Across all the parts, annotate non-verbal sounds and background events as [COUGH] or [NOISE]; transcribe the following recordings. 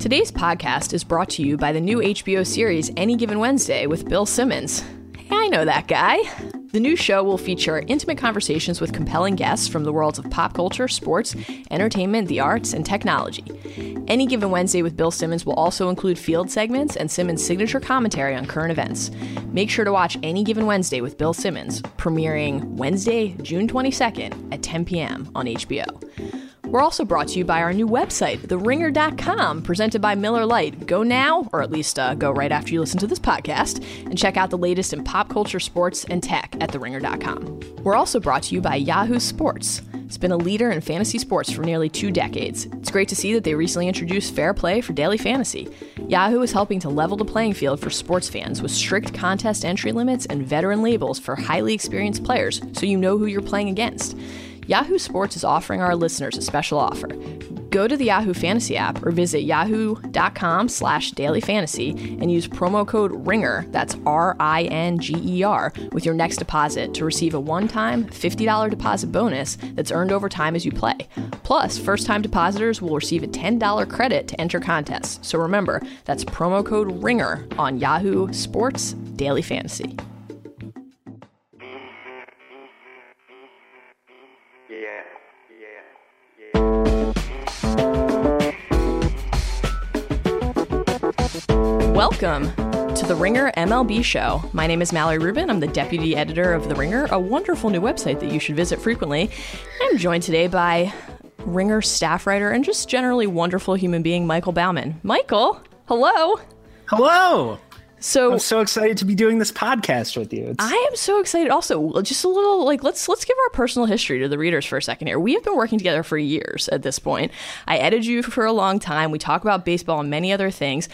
Today's podcast is brought to you by the new HBO series Any Given Wednesday with Bill Simmons. Hey, I know that guy. The new show will feature intimate conversations with compelling guests from the worlds of pop culture, sports, entertainment, the arts, and technology. Any Given Wednesday with Bill Simmons will also include field segments and Simmons' signature commentary on current events. Make sure to watch Any Given Wednesday with Bill Simmons, premiering Wednesday, June 22nd at 10 p.m. on HBO. We're also brought to you by our new website, theringer.com, presented by Miller Lite. Go now, or at least uh, go right after you listen to this podcast, and check out the latest in pop culture, sports, and tech at theringer.com. We're also brought to you by Yahoo Sports. It's been a leader in fantasy sports for nearly two decades. It's great to see that they recently introduced Fair Play for daily fantasy. Yahoo is helping to level the playing field for sports fans with strict contest entry limits and veteran labels for highly experienced players so you know who you're playing against. Yahoo Sports is offering our listeners a special offer. Go to the Yahoo Fantasy app or visit yahoo.com slash dailyfantasy and use promo code RINGER, that's R-I-N-G-E-R, with your next deposit to receive a one-time $50 deposit bonus that's earned over time as you play. Plus, first-time depositors will receive a $10 credit to enter contests. So remember, that's promo code RINGER on Yahoo Sports Daily Fantasy. Welcome to the Ringer MLB show. My name is Mallory Rubin. I'm the deputy editor of The Ringer, a wonderful new website that you should visit frequently. I'm joined today by Ringer staff writer and just generally wonderful human being, Michael Baumann. Michael, hello. Hello. So I'm so excited to be doing this podcast with you. It's, I am so excited. Also, just a little like let's let's give our personal history to the readers for a second here. We have been working together for years at this point. I edited you for a long time. We talk about baseball and many other things.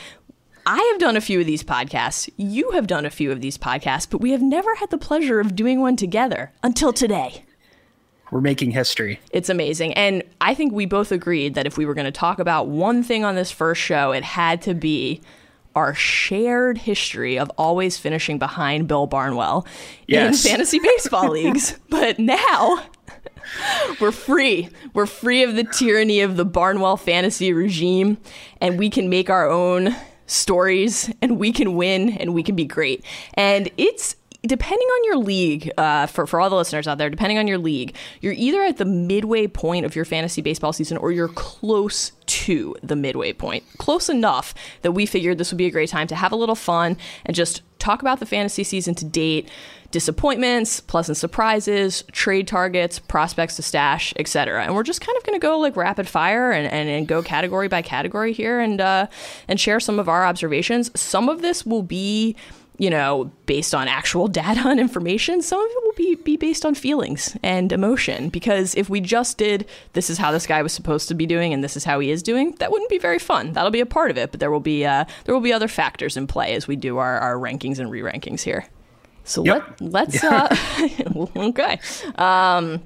I have done a few of these podcasts. You have done a few of these podcasts, but we have never had the pleasure of doing one together until today. we're making history. It's amazing. And I think we both agreed that if we were going to talk about one thing on this first show, it had to be our shared history of always finishing behind Bill Barnwell Yes. in fantasy baseball [LAUGHS] leagues. But now [LAUGHS] we're free. We're free of the tyranny of the Barnwell fantasy regime, and we can make our own stories, and we can win, and we can be great. And it's depending on your league, uh, for, for all the listeners out there, depending on your league, you're either at the midway point of your fantasy baseball season or you're close to the midway point. Close enough that we figured this would be a great time to have a little fun and just talk about the fantasy season to date, disappointments, pleasant surprises, trade targets, prospects to stash, etc. And we're just kind of going to go like rapid fire and, and, and go category by category here and uh, and share some of our observations. Some of this will be you know, based on actual [LAUGHS] data and information. Some of it will be, be based on feelings and emotion. Because if we just did, this is how this guy was supposed to be doing, and this is how he is doing, that wouldn't be very fun. That'll be a part of it, but there will be uh, there will be other factors in play as we do our, our rankings and re rankings here. So Yep. let let's [LAUGHS] uh, [LAUGHS] okay. Um,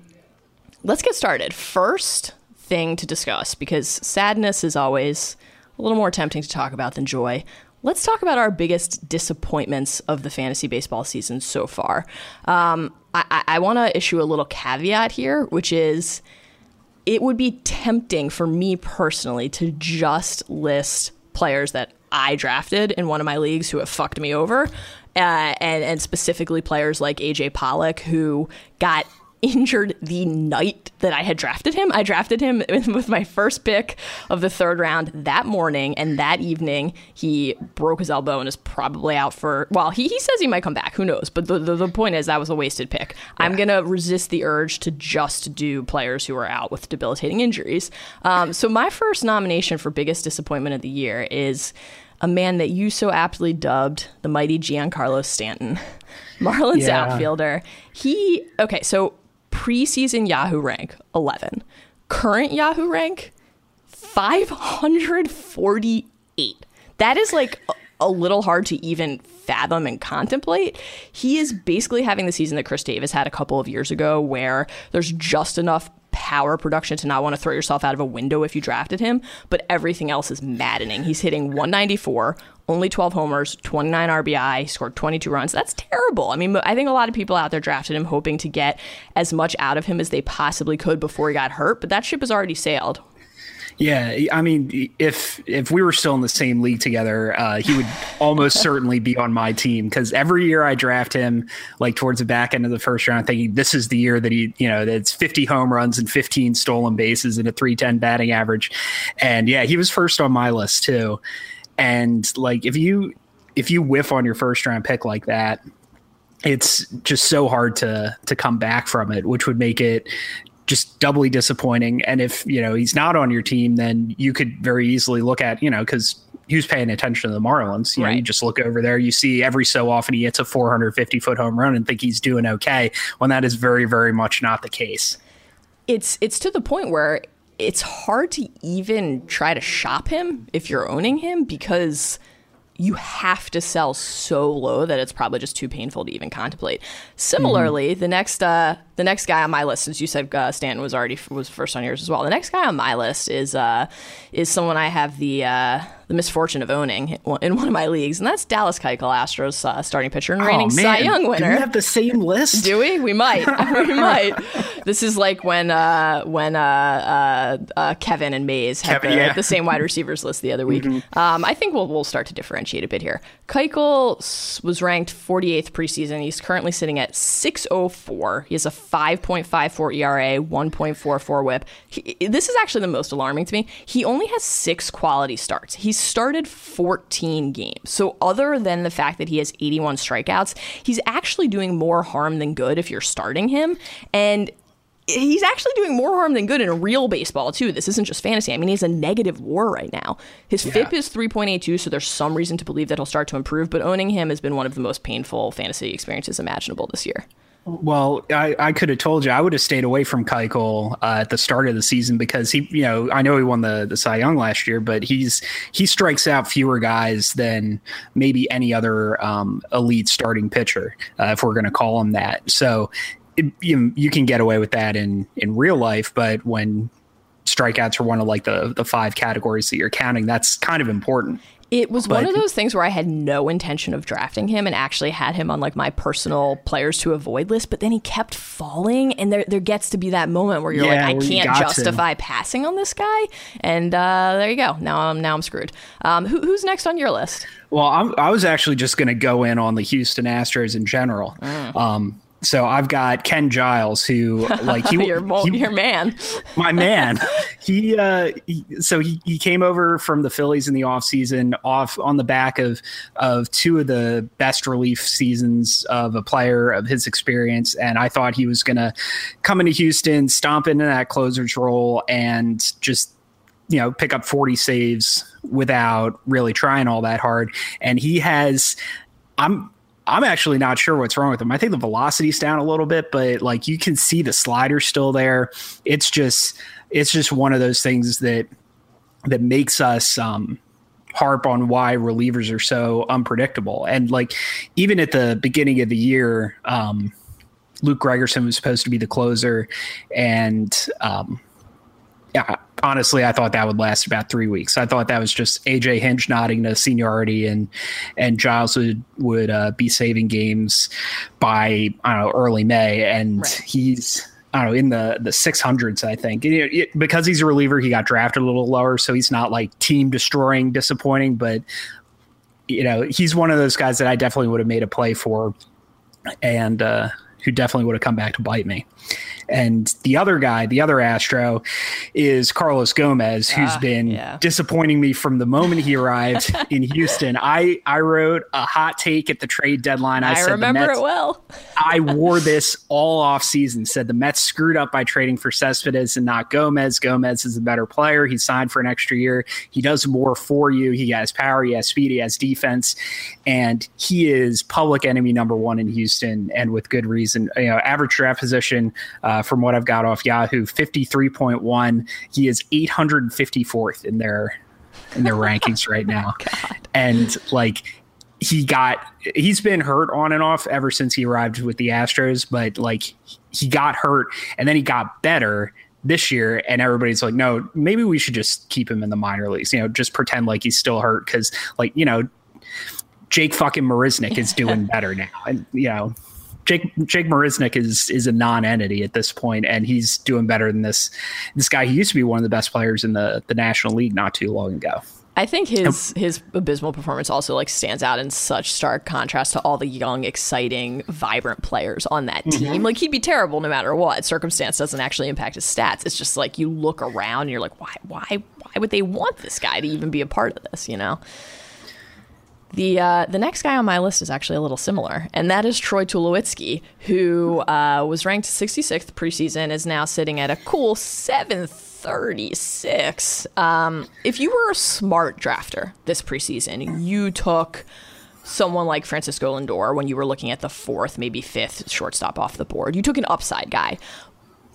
let's get started. First thing to discuss because sadness is always a little more tempting to talk about than joy. Let's talk about our biggest disappointments of the fantasy baseball season so far. Um, I, I, I want to issue a little caveat here, which is it would be tempting for me personally to just list players that I drafted in one of my leagues who have fucked me over, uh, and and specifically players like AJ Pollock who got [LAUGHS] injured the night that I had drafted him. I drafted him [LAUGHS] with my first pick of the third round that morning, and that evening he broke his elbow and is probably out for. Well, he, he says he might come back. Who knows? But the, the, the point is that was a wasted pick. I'm gonna resist the urge to just do players who are out with debilitating injuries. Um, so my first nomination for biggest disappointment of the year is a man that you so aptly dubbed the mighty Giancarlo Stanton, [LAUGHS] Marlins Yeah. outfielder. He okay, so preseason Yahoo rank 11, current Yahoo rank 548. That is like a, a little hard to even fathom and contemplate. He is basically having the season that Chris Davis had a couple of years ago, where there's just enough power production to not want to throw yourself out of a window if you drafted him, but everything else is maddening. He's hitting 194, only 12 homers, 29 RBI, scored 22 runs. That's terrible. I mean, I think a lot of people out there drafted him hoping to get as much out of him as they possibly could before he got hurt, but that ship has already sailed. Yeah, I mean, if if we were still in the same league together, uh, he would almost [LAUGHS] certainly be on my team because every year I draft him like towards the back end of the first round, thinking this is the year that he, you know, that's 50 home runs and 15 stolen bases and a 310 batting average, and yeah, he was first on my list too. And like, if you if you whiff on your first round pick like that, it's just so hard to to come back from it, which would make it just doubly disappointing. And if you know he's not on your team, then you could very easily look at you know because who's paying attention to the Marlins? You know, you just look over there, you see every so often he hits a 450 foot home run and think he's doing okay when that is very very much not the case. it's it's to the point where it's hard to even try to shop him if you're owning him because you have to sell so low that it's probably just too painful to even contemplate. Similarly, the next uh, the next guy on my list, since you said uh, Stanton was already was first on yours as well, the next guy on my list is uh, is someone I have the uh, the misfortune of owning in one of my leagues, and that's Dallas Keuchel, Astros uh, starting pitcher and reigning Cy Young do winner. we have the same list? Do we? We might. [LAUGHS] [LAUGHS] we might. This is like when uh, when uh, uh, uh, Kevin and Mays had Kevin, the, yeah. Mm-hmm. the same wide receivers list the other week. Um, I think we'll we'll start to differentiate a bit here. Keuchel was ranked 48th preseason. He's currently sitting at 604. He has a 5.54 ERA, 1.44 WHIP. He, this is actually the most alarming to me. He only has six quality starts. He started 14 games. So other than the fact that he has 81 strikeouts, he's actually doing more harm than good if you're starting him. And he's actually doing more harm than good in real baseball too. This isn't just fantasy. I mean, he's a negative WAR right now. His FIP is 3.82, so there's some reason to believe that he'll start to improve. But owning him has been one of the most painful fantasy experiences imaginable this year. Well, I, I could have told you I would have stayed away from Keuchel uh, at the start of the season because he, you know, I know he won the the Cy Young last year, but he's he strikes out fewer guys than maybe any other um, elite starting pitcher, uh, if we're going to call him that. So it, you, you can get away with that in in real life, but when strikeouts are one of like the the five categories that you're counting, that's kind of important. It was one of those things where I had no intention of drafting him and actually had him on like my personal players to avoid list, but then he kept falling and there there gets to be that moment where you're Yeah, like, I can't got to. justify passing on this guy. And uh, there you go. Now I'm now I'm screwed. Um, who, who's next on your list? Well, I'm, I was actually just going to go in on the Houston Astros in general. Mm. Um, so I've got Ken Giles, who like he, [LAUGHS] your, he- your man. my man. he, uh, he so he, he came over from the Phillies in the offseason off on the back of of two of the best relief seasons of a player of his experience, and I thought he was going to come into Houston, stomp into that closer's role, and just you know pick up 40 saves without really trying all that hard and he has i'm i'm actually not sure what's wrong with him i think the velocity's down a little bit but like you can see the slider still there. It's just it's just one of those things that that makes us um harp on why relievers are so unpredictable. And like even at the beginning of the year um Luke Gregerson was supposed to be the closer and um yeah, honestly, I thought that would last about three weeks. I thought that was just AJ Hinch nodding to seniority, and and Giles would would uh, be saving games by I don't know early May, and Right. he's I don't know in the the six hundreds. I think know, it- because he's a reliever, he got drafted a little lower, so he's not like team destroying, disappointing, but you know he's one of those guys that I definitely would have made a play for, and uh, who definitely would have come back to bite me. And the other guy, the other Astro, is Carlos Gomez, who's Ah, been yeah. disappointing me from the moment he arrived [LAUGHS] in Houston. I I wrote a hot take at the trade deadline. I, I, said remember Mets, it well. [LAUGHS] I wore [LAUGHS] this all off season. Said the Mets screwed up by trading for Cespedes and not Gomez. Gomez is a better player. He signed for an extra year. He does more for you. He has power. He has speed. He has defense, and he is public enemy number one in Houston, and with good reason. You know, average draft position uh, Uh, from what I've got off Yahoo, fifty three point one. He is eight hundred and fifty fourth in their in their rankings right [LAUGHS] oh now, and like he got he's been hurt on and off ever since he arrived with the Astros, but like he got hurt and then he got better this year. And everybody's like no maybe we should just keep him in the minor leagues you know just pretend like he's still hurt because like you know jake fucking marisnick is [LAUGHS] doing better now. And you know Jake Jake Marisnick is is a non-entity at this point, and he's doing better than this this guy. He used to be one of the best players in the the National League not too long ago. I think his his abysmal performance also like stands out in such stark contrast to all the young, exciting, vibrant players on that team. Mm-hmm. Like he'd be terrible no matter what. Circumstance doesn't actually impact his stats. It's just like you look around and you're like, why why why would they want this guy to even be a part of this? You know. The uh, the next guy on my list is actually a little similar, and that is Troy Tulowitzki, who uh, was ranked 66th preseason, is now sitting at a cool seventh 36. Um, if you were a smart drafter this preseason, you took someone like Francisco Lindor when you were looking at the fourth, maybe fifth shortstop off the board. You took an upside guy.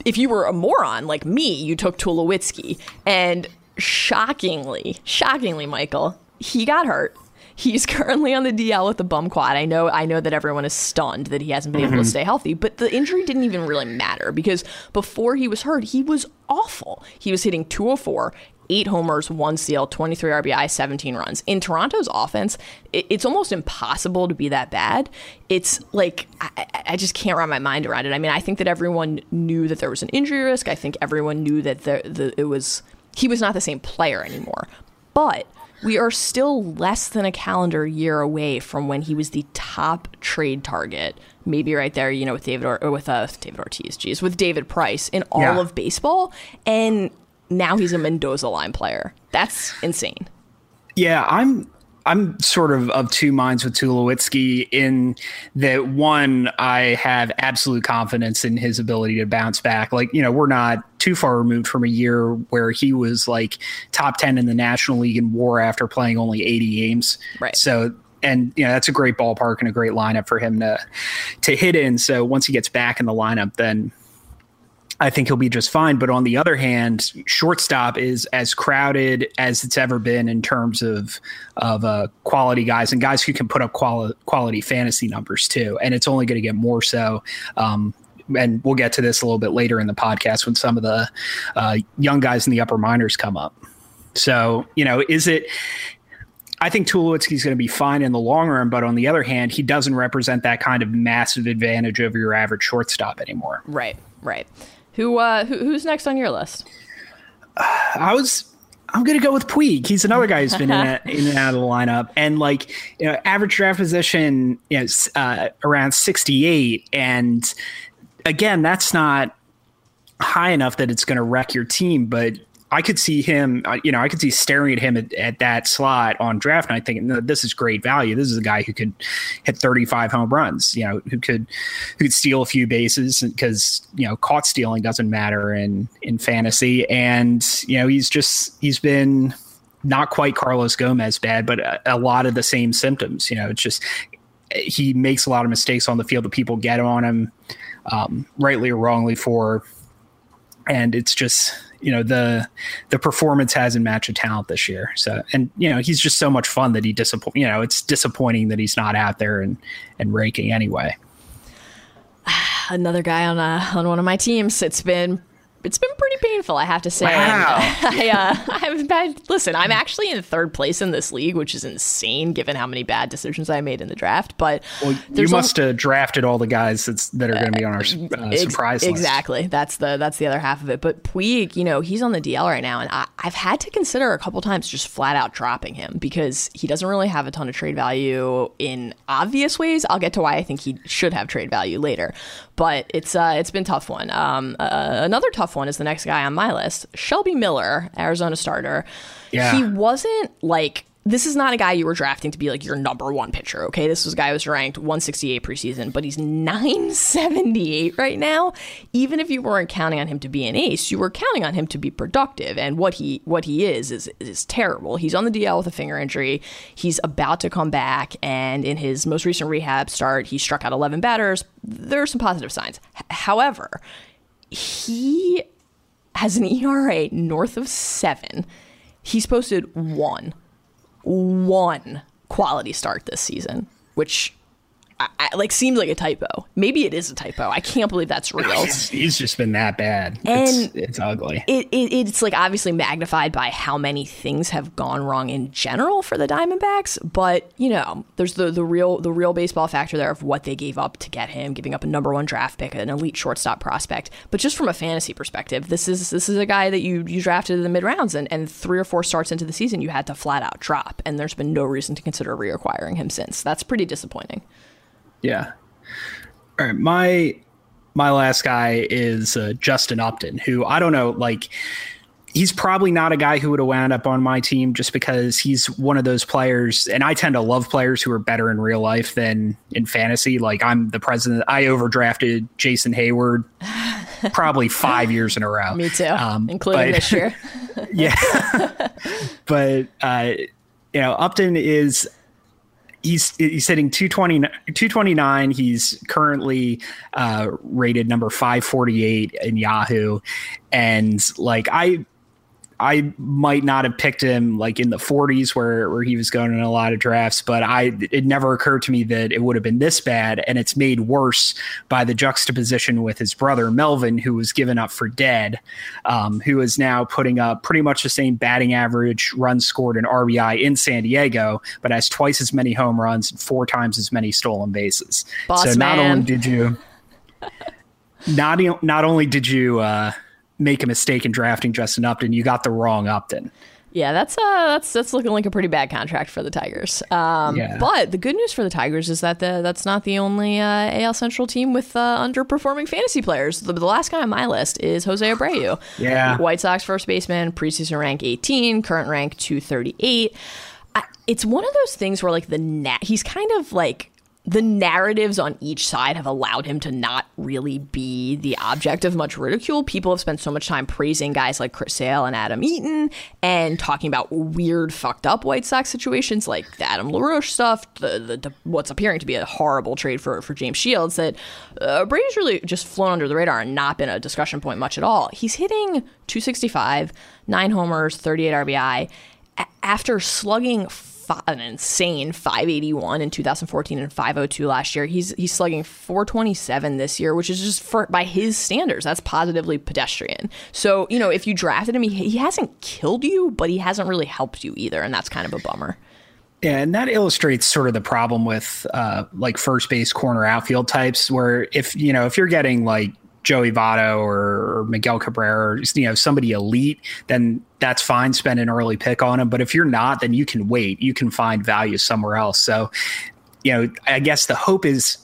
If you were a moron like me, you took Tulowitzki. And shockingly, shockingly, Michael, he got hurt He's [LAUGHS] currently on the DL with the bum quad. I know I know that everyone is stunned that he hasn't been mm-hmm. able to mm-hmm. stay healthy, but the injury didn't even really matter because before he was hurt, he was awful. He was hitting 204, eight homers, one steal, 23 RBI, 17 runs. In Toronto's offense, it's almost impossible to be that bad. It's like, I, I, just can't wrap my mind around it. I mean, I think that everyone knew that there was an injury risk. I think everyone knew that the, the, it was, he was not the same player anymore. But we are still less than a calendar year away from when he was the top trade target. Maybe right there, you know, with David or, or with uh, David Ortiz, geez, with David Price in all yeah. of baseball, and now he's a Mendoza line player. That's insane. Yeah, I'm I'm sort of of two minds with Tulowitzki in that one, I have absolute confidence in his ability to bounce back. Like, you know, we're not too far removed from a year where he was like top 10 in the National League in war after playing only 80 games. Right. So, and you know that's a great ballpark and a great lineup for him to to hit in. So once he gets back in the lineup, then I think he'll be just fine. But on the other hand, shortstop is as crowded as it's ever been in terms of of uh, quality guys and guys who can put up quali- quality fantasy numbers too. And it's only going to get more so. Um, and we'll get to this a little bit later in the podcast when some of the uh, young guys in the upper minors come up. So you know, is it? I think Tulowitzki's going to be fine in the long run, but on the other hand, he doesn't represent that kind of massive advantage over your average shortstop anymore. Right, right. Who, uh, who who's next on your list? I was I'm gonna go with Puig. He's another guy who's been in, a, in, and out of the lineup, and like you know, average draft position is uh, around 68, and again, that's not high enough that it's going to wreck your team, but I could see him, you know, I could see staring at him at, at that slot on draft night thinking, no, this is great value. This is a guy who could hit 35 home runs, you know, who could, who could steal a few bases because, you know, caught stealing doesn't matter in, in fantasy. And, you know, he's just, he's been not quite Carlos Gomez bad, but a, a lot of the same symptoms, you know, it's just, he makes a lot of mistakes on the field that people get on him, um, rightly or wrongly for, and it's just you know the the performance hasn't matched the talent this year. So and you know he's just so much fun that he disappoint. You know it's disappointing that he's not out there and and raking anyway. [SIGHS] Another guy on a, on one of my teams. It's been it's been pretty painful, I have to say. Wow. [LAUGHS] I, uh, I've been, listen, I'm actually in third place in this league, which is insane given how many bad decisions I made in the draft. But well, you must have drafted all the guys that's, that are going to be on our uh, ex- surprise list. Exactly. That's the that's the other half of it. But Puig, you know, he's on the DL right now, and I, I've had to consider a couple times just flat out dropping him because he doesn't really have a ton of trade value in obvious ways. I'll get to why I think he should have trade value later, but it's uh, it's been tough one. Um, uh, another tough one is the next guy on my list, Shelby Miller, Arizona starter. Yeah. He wasn't like this is not a guy you were drafting to be like your number one pitcher, okay? This was a guy who was ranked 168 preseason, but he's 978 right now. Even if you weren't counting on him to be an ace, you were counting on him to be productive. And what he what he is is is terrible. He's on the DL with a finger injury. He's about to come back, and in his most recent rehab start, he struck out 11 batters. There are some positive signs. H- however, he has an ERA north of seven. He's posted one, one quality start this season, which I, I, like seems like a typo. Maybe it is a typo. I can't believe that's real. He's, he's just been that bad. And it's, it's ugly. It, it it's like obviously magnified by how many things have gone wrong in general for the Diamondbacks. But you know, there's the the real the real baseball factor there of what they gave up to get him, giving up a number one draft pick, an elite shortstop prospect. But just from a fantasy perspective, this is this is a guy that you you drafted in the mid rounds, and and three or four starts into the season, you had to flat out drop, and there's been no reason to consider reacquiring him since. That's pretty disappointing. Yeah. All right, my my last guy is uh, Justin Upton, who I don't know, like he's probably not a guy who would have wound up on my team just because he's one of those players, and I tend to love players who are better in real life than in fantasy. Like I'm the president, I overdrafted Jason Heyward [LAUGHS] probably five years in a row. Me too, um, including but, this year. [LAUGHS] yeah, [LAUGHS] but uh, you know, Upton is he's he's hitting 220, 229. He's currently uh, rated number 548 in Yahoo. And like I I might not have picked him like in the 40s where where he was going in a lot of drafts, but I it never occurred to me that it would have been this bad, and it's made worse by the juxtaposition with his brother Melvin, who was given up for dead, um, who is now putting up pretty much the same batting average, runs scored, and RBI in San Diego, but has twice as many home runs and four times as many stolen bases. Boss so not only did you [LAUGHS] not not only did you uh, make a mistake in drafting Justin Upton, you got the wrong Upton. Yeah, that's uh that's that's looking like a pretty bad contract for the Tigers. Um, Yeah. But the good news for the Tigers is that the, that's not the only uh, AL Central team with uh, underperforming fantasy players. The, the last guy on my list is Jose Abreu. Yeah. White Sox first baseman, preseason rank 18, current rank 238. I, it's one of those things where like the na- he's kind of like the narratives on each side have allowed him to not really be the object of much ridicule. People have spent so much time praising guys like Chris Sale and Adam Eaton and talking about weird, fucked up White Sox situations like the Adam LaRoche stuff, the, the, the what's appearing to be a horrible trade for, for James Shields. That uh, Brady's really just flown under the radar and not been a discussion point much at all. He's hitting 265, nine homers, 38 RBI a- after slugging fi- an insane 581 in 2014 and 502 last year. He's he's slugging 427 this year, which is just for by his standards, that's positively pedestrian. So you know, if you drafted him, he, he hasn't killed you, but he hasn't really helped you either, and that's kind of a bummer. Yeah, and that illustrates sort of the problem with uh, like first base corner outfield types, where if you know if you're getting like Joey Votto or, Miguel Cabrera, or you know somebody elite, then that's fine. Spend an early pick on him. But if you're not, then you can wait. You can find value somewhere else. So, you know, I guess the hope is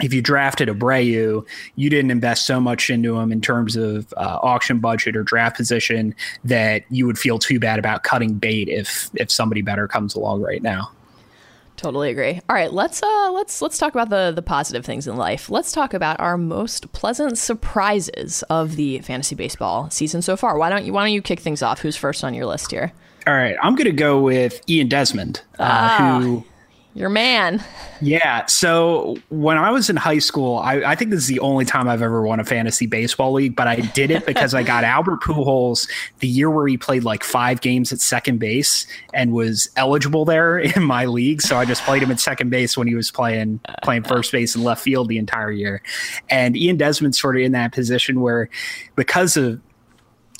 if you drafted Abreu, you didn't invest so much into him in terms of uh, auction budget or draft position that you would feel too bad about cutting bait if if somebody better comes along right now. Totally agree. All right, let's uh let's let's talk about the the positive things in life. Let's talk about our most pleasant surprises of the fantasy baseball season so far. Why don't you why don't you kick things off? Who's first on your list here? All right, I'm going to go with Ian Desmond, uh, who Your man. Yeah. So when I was in high school, I, I think this is the only time I've ever won a fantasy baseball league, but I did it because I got [LAUGHS] Albert Pujols the year where he played like five games at second base and was eligible there [LAUGHS] in my league. So I just played him at second base when he was playing playing first base and left field the entire year. And Ian Desmond's sort of in that position where because of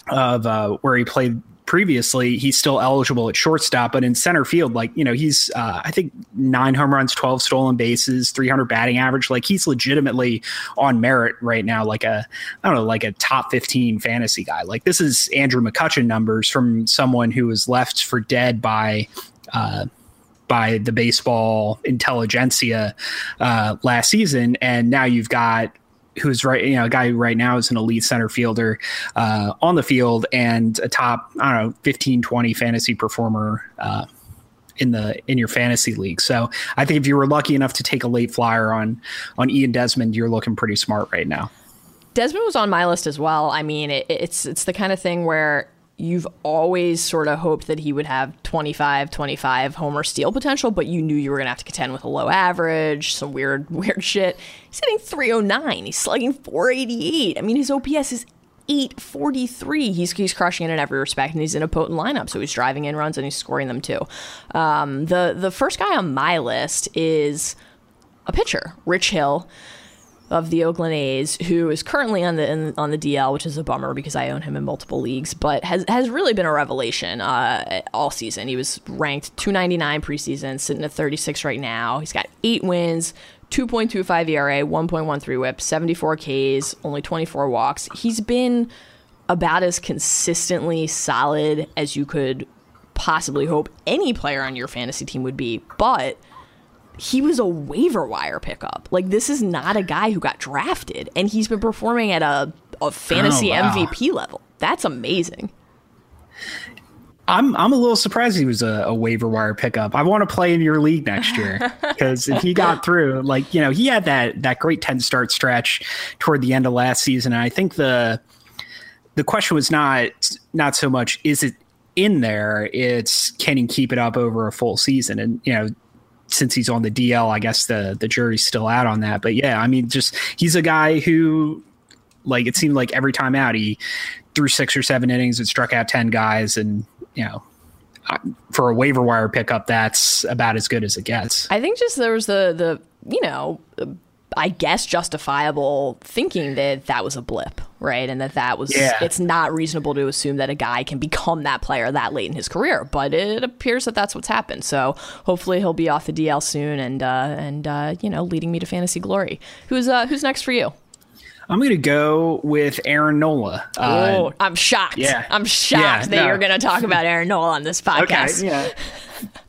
of uh, where he played previously, he's still eligible at shortstop, but in center field, like, you know, he's, uh, I think, nine home runs, 12 stolen bases, 300 batting average. Like, he's legitimately on merit right now, like a, I don't know, like a top 15 fantasy guy. Like, this is Andrew McCutchen numbers from someone who was left for dead by, uh, by the baseball intelligentsia uh, last season, and now you've got who's right, you know, a guy right now is an elite center fielder uh, on the field and a top, I don't know, 15, 20 fantasy performer uh, in the in your fantasy league. So I think if you were lucky enough to take a late flyer on on Ian Desmond, you're looking pretty smart right now. Desmond was on my list as well. I mean, it, it's it's the kind of thing where you've always sort of hoped that he would have 25 25 homer steal potential but you knew you were going to have to contend with a low average some weird [LAUGHS] weird shit. He's hitting 309 he's slugging 488 i mean his ops is 843 he's, he's crushing it in every respect and he's in a potent lineup so he's driving in runs and he's scoring them too. Um, the the first guy on my list is a pitcher, Rich Hill of the Oakland A's, who is currently on the in, on the DL, which is a bummer because I own him in multiple leagues, but has has really been a revelation uh, all season. He was ranked 299 preseason, sitting at 36 right now. He's got eight wins, 2.25 ERA, 1.13 WHIP, 74 Ks, only 24 walks. He's been about as consistently solid as you could possibly hope any player on your fantasy team would be, but he was a waiver wire pickup. Like this is not a guy who got drafted, and he's been performing at a, a fantasy Oh, wow. MVP level. That's amazing. I'm I'm a little surprised he was a, a waiver wire pickup. I want to play in your league next year [LAUGHS] because if he got through, like you know, he had that that great ten start stretch toward the end of last season. And I think the the question was not not so much is it in there, it's can he keep it up over a full season? And you know, since he's on the DL, I guess the the jury's still out on that. But yeah, I mean, just he's a guy who like it seemed like every time out he threw six or seven innings and struck out 10 guys and you know for a waiver wire pickup that's about as good as it gets I think just there was the the you know I guess justifiable thinking that that was a blip, right? And that that was Yeah. it's not reasonable to assume that a guy can become that player that late in his career, but it appears that that's what's happened. So hopefully he'll be off the DL soon and uh, and uh, you know leading me to fantasy glory. Who's uh, who's next for you? i'm gonna go with aaron nola uh, oh, I'm shocked. yeah. I'm shocked Yeah, that no. you're going to talk about Aaron Nola on this [LAUGHS] podcast. okay yeah [LAUGHS]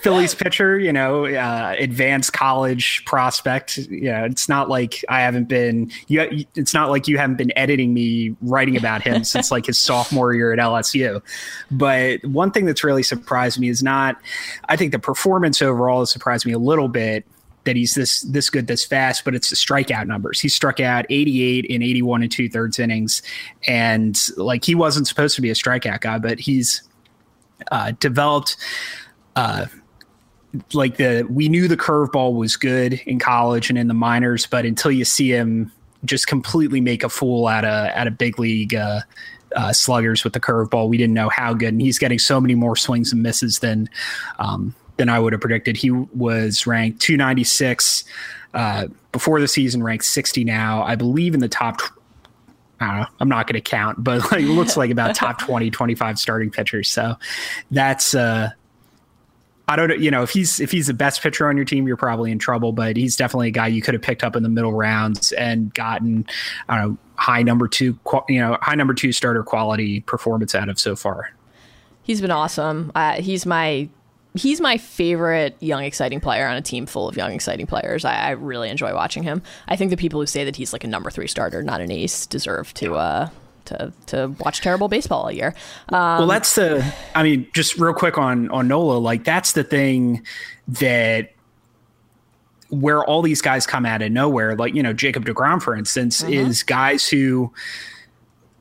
Phillies pitcher, you know, uh, advanced college prospect. You know, it's not like I haven't been. You, it's not like you haven't been editing me writing about him [LAUGHS] since like his sophomore year at LSU. But one thing that's really surprised me is not. I think the performance overall has surprised me a little bit that he's this this good this fast, but it's the strikeout numbers. He struck out 88 in 81 and two thirds innings, and like he wasn't supposed to be a strikeout guy, but he's uh, developed. Uh, like the we knew the curveball was good in college and in the minors, but until you see him just completely make a fool out of out of big league uh, uh, sluggers with the curveball, we didn't know how good. And he's getting so many more swings and misses than um, than I would have predicted. He was ranked 296 uh, before the season, ranked 60 now. I believe in the top. Tw- I don't know. I'm not going to count, but like, it looks like about top [LAUGHS] 20, 25 starting pitchers. So that's uh, I don't know, you know if he's if he's the best pitcher on your team, you're probably in trouble. But he's definitely a guy you could have picked up in the middle rounds and gotten I don't know high number two you know high number two starter quality performance out of so far. He's been awesome. Uh, he's my he's my favorite young exciting player on a team full of young exciting players. I, I really enjoy watching him. I think the people who say that he's like a number three starter, not an ace, deserve to uh, to to watch terrible baseball all year. Um, well, that's the. I mean, just real quick on on Nola, like that's the thing that where all these guys come out of nowhere, like you know Jacob Degrom, for instance, is guys who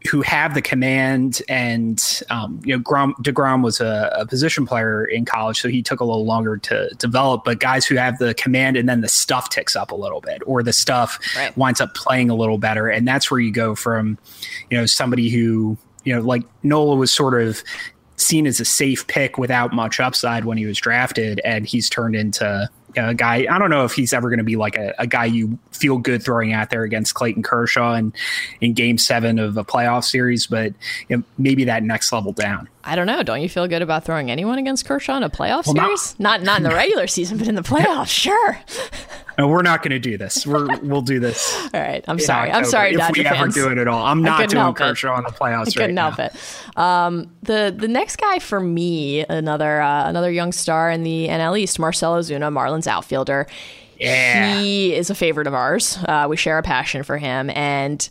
who have the command and um, you know Grom, Degrom was a, a position player in college, so he took a little longer to develop. But guys who have the command and then the stuff ticks up a little bit, or the stuff Right. winds up playing a little better, and that's where you go from you know somebody who you know like Nola was sort of seen as a safe pick without much upside when he was drafted, and he's turned into a guy. I don't know if he's ever going to be like a, a guy you feel good throwing out there against Clayton Kershaw in, in Game Seven of a playoff series, but you know, maybe that next level down. I don't know. Don't you feel good about throwing anyone against Kershaw in a playoff not- series? Not, not in the regular season, but in the playoffs, sure. No, we're not going to do this. We're we'll do this. [LAUGHS] All right. I'm sorry. I'm October, sorry, if Dodger we ever do it at all. I'm not doing it. Kershaw in the playoffs. I right couldn't now. help it. Um, the the next guy for me, another uh, another young star in the NL East, Marcell Ozuna, Marlins outfielder. Yeah. He is a favorite of ours. Uh, we share a passion for him, and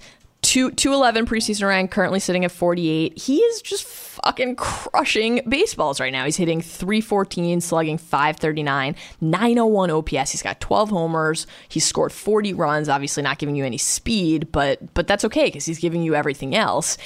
two two eleven preseason rank, currently sitting at forty eight. He is just fucking crushing baseballs right now. He's hitting three fourteen, slugging five thirty nine, nine oh one OPS. He's got twelve homers. He's scored forty runs. Obviously, not giving you any speed, but but that's okay because he's giving you everything else.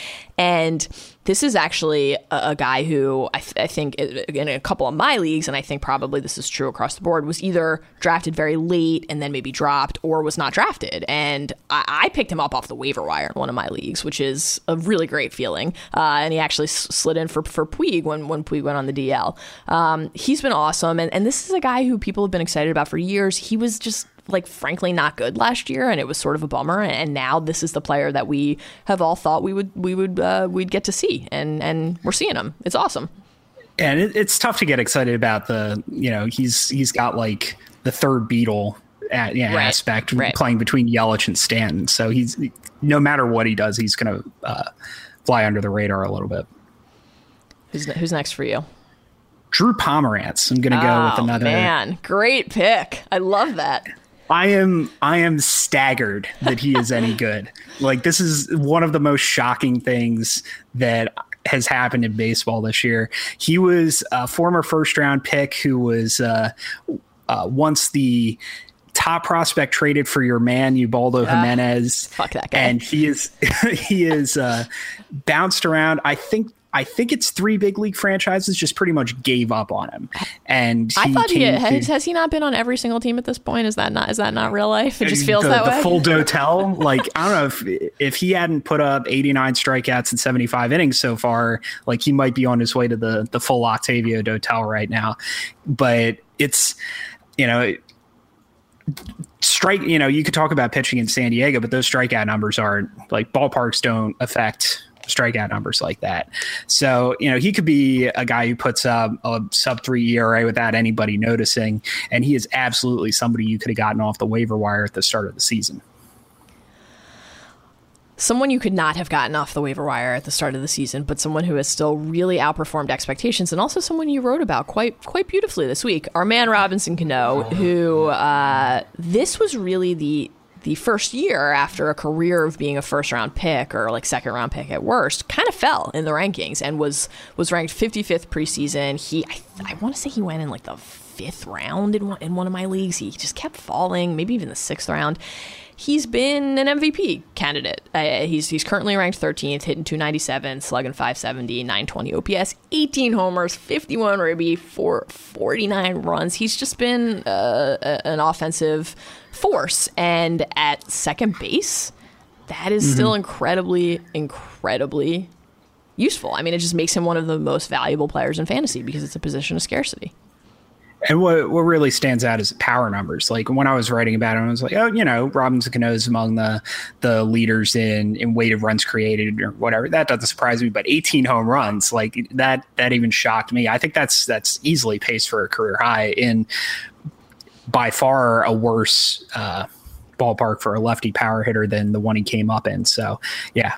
And this is actually a, a guy who I, th- I, think in a couple of my leagues, and I think probably this is true across the board, was either drafted very late and then maybe dropped, or was not drafted. And I, I picked him up off the waiver wire in one of my leagues, which is a really great feeling. Uh, and he actually s- slid in for for Puig when when Puig went on the DL. Um, he's been awesome, and and this is a guy who people have been excited about for years. He was just like frankly not good last year, and it was sort of a bummer. And now this is the player that we have all thought we would we would uh, we'd get to see, and and we're seeing him. It's awesome. And it, it's tough to get excited about the you know he's he's got like the third Beatle at, yeah, right. aspect right. playing between Yelich and Stanton. So he's no matter what he does, he's going to uh, fly under the radar a little bit. Who's who's next for you? Drew Pomeranz. I'm going to go oh, with another. Man, great pick. I love that. I am I am staggered that he is any good. [LAUGHS] like this is one of the most shocking things that has happened in baseball this year. He was a former first round pick who was uh, uh, once the top prospect traded for your man Ubaldo yeah. Jimenez. Fuck that guy. And he is [LAUGHS] he is uh, bounced around. I think I think it's three big league franchises just pretty much gave up on him. And I thought he has, has, he not been on every single team at this point? Is that not is that not real life? It just feels the, that the way. The full [LAUGHS] Dotel, like I don't know if if he hadn't put up 89 strikeouts in 75 innings so far, like he might be on his way to the the full Octavio Dotel right now. But it's you know strike you know you could talk about pitching in san diego but those strikeout numbers aren't like ballparks don't affect strikeout numbers like that. So, you know, he could be a guy who puts up a sub three ERA without anybody noticing. And he is absolutely somebody you could have gotten off the waiver wire at the start of the season. Someone you could not have gotten off the waiver wire at the start of the season, but someone who has still really outperformed expectations, and also someone you wrote about quite quite beautifully this week. Our man Robinson Cano, who uh, this was really the the first year after a career of being a first round pick or like second round pick at worst kind of fell in the rankings and was was ranked 55th preseason. He i, I want to say he went in like the fifth round in one, in one of my leagues. He just kept falling maybe even the sixth round he's been an MVP candidate. Uh, he's he's currently ranked 13th, hitting 297, slugging 570, 920 OPS, 18 homers, 51 ribby, for 49 runs. He's just been uh, a, an offensive force. And at second base, that is mm-hmm. still incredibly, incredibly useful. I mean, it just makes him one of the most valuable players in fantasy because it's a position of scarcity. And what what really stands out is power numbers. Like when I was writing about him, I was like, oh, you know, Robinson Cano is among the the leaders in in weighted runs created or whatever. That doesn't surprise me. But 18 home runs, like that that even shocked me. I think that's that's easily paced for a career high in by far a worse uh, ballpark for a lefty power hitter than the one he came up in. So yeah,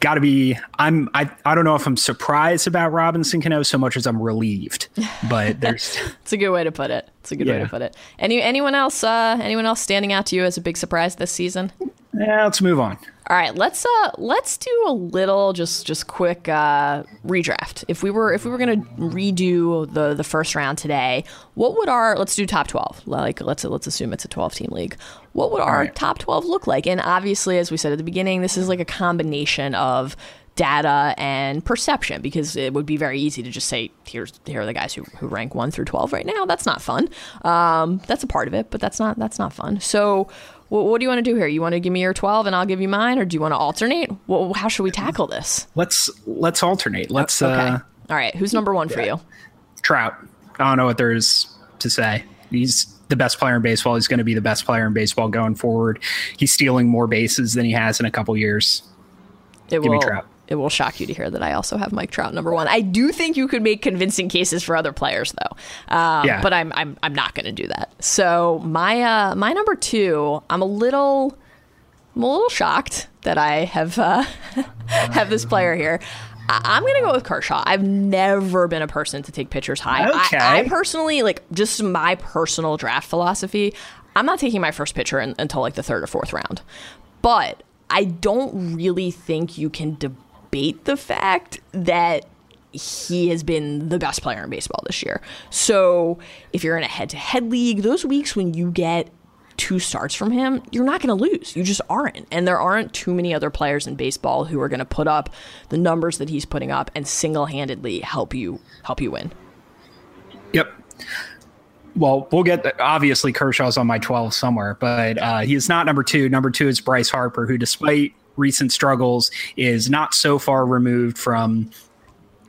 got to be i'm I, I don't know if i'm surprised about robinson cano so much as i'm relieved but [LAUGHS] there's it's a good way to put it. It's a good yeah. way to put it. Any anyone else uh anyone else standing out to you as a big surprise this season? Yeah let's move on. All right let's uh let's do a little just just quick uh redraft. If we were if we were gonna redo the the first round today what would our let's do top 12 like let's let's assume it's a 12 team league what would our right. top 12 look like? And obviously, as we said at the beginning, this is like a combination of data and perception because it would be very easy to just say here's here are the guys who, who rank 1 through 12 right now. That's not fun. Um, that's a part of it but that's not that's not fun. So what, what do you want to do here? You want to give me your 12 and i'll give you mine or do you want to alternate well, how should we tackle this? Let's let's alternate. Let's okay. uh, all right. Who's number one for you? Trout. I don't know what there is to say. He's the best player in baseball. He's going to be the best player in baseball going forward. He's stealing more bases than he has in a couple years. It Give will, me Trout. It will shock you to hear that I also have Mike Trout number one. I do think you could make convincing cases for other players though, um, yeah. but I'm I'm I'm not going to do that. So my uh, my number two, I'm a little I'm a little shocked that I have uh, [LAUGHS] have this player here. I'm gonna go with Kershaw. I've never been a person to take pitchers high. Okay. I, I personally like just my personal draft philosophy. I'm not taking my first pitcher in, until like the third or fourth round, but I don't really think you can debate the fact that he has been the best player in baseball this year. So if you're in a head-to-head league, those weeks when you get two starts from him, you're not going to lose. You just aren't. And there aren't too many other players in baseball who are going to put up the numbers that he's putting up and single-handedly help you help you win. Yep. Well, we'll get obviously Kershaw's on my 12 somewhere, but uh, he is not number two. Number two is Bryce Harper, who, despite recent struggles, is not so far removed from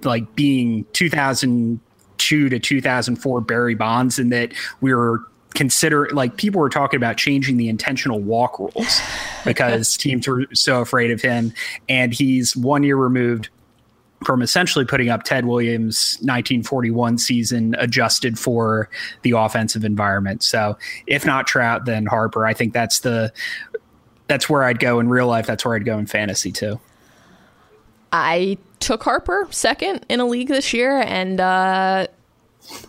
like being 2002 to 2004 Barry Bonds, and that we were consider like people were talking about changing the intentional walk rules [SIGHS] because teams were so afraid of him, and he's one year removed from essentially putting up Ted Williams' 1941 season adjusted for the offensive environment. So if not Trout, then Harper. I think that's the that's where I'd go in real life. That's where I'd go in fantasy too. I took Harper second in a league this year, and uh,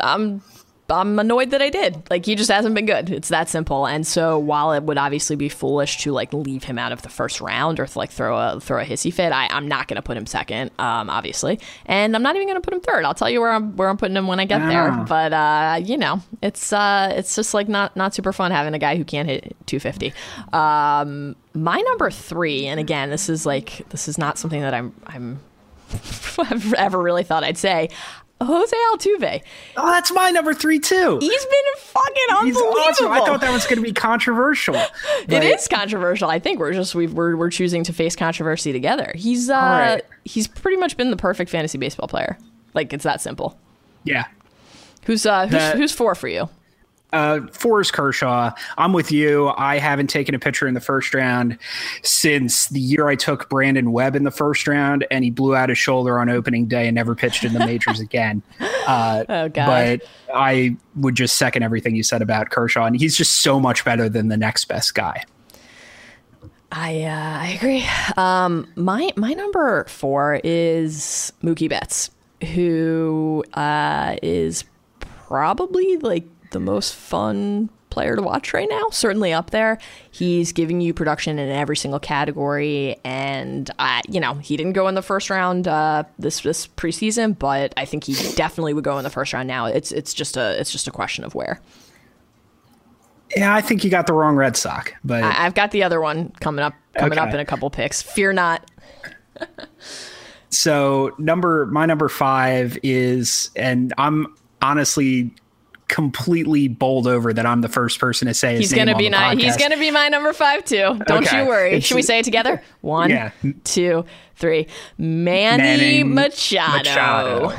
I'm I'm annoyed that I did. Like he just hasn't been good. It's that simple. And so while it would obviously be foolish to like leave him out of the first round or to, like throw a throw a hissy fit, I, I'm not gonna put him second, um, obviously. And I'm not even gonna put him third. I'll tell you where I'm where I'm putting him when I get there. But uh, you know, it's uh it's just like not not super fun having a guy who can't hit 250. Um my number three, and again, this is like this is not something that I'm I'm I've [LAUGHS] ever really thought I'd say. Jose Altuve. Oh, that's my number three too. He's been fucking He's unbelievable. awesome. I thought that was going to be controversial. [LAUGHS] it is controversial. I think we're just we've, we're we're choosing to face controversy together. He's uh right. he's pretty much been the perfect fantasy baseball player. Like it's that simple. Yeah. Who's uh who's, That- who's four for you? Uh, Forrest Kershaw. I'm with you. I haven't taken a pitcher in the first round since the year I took Brandon Webb in the first round, and he blew out his shoulder on opening day and never pitched in the majors [LAUGHS] again. Uh, Oh god. but I would just second everything you said about Kershaw, and he's just so much better than the next best guy. I uh, I agree. Um, my my number four is Mookie Betts, who uh, is probably like the most fun player to watch right now. Certainly up there. He's giving you production in every single category, and uh, you know he didn't go in the first round uh, this this preseason, but I think he definitely would go in the first round now. It's it's just a it's just a question of where. Yeah, I think you got the wrong Red Sox, but I, I've got the other one coming up coming up in a couple picks. Fear not. so number my number five is, and I'm honestly completely bowled over that I'm the first person to say his He's gonna on be my he's gonna be my number five too. Don't Okay. you worry. It's- Should we say it together? [LAUGHS] One, Yeah. two, three. Manny Machado. Machado.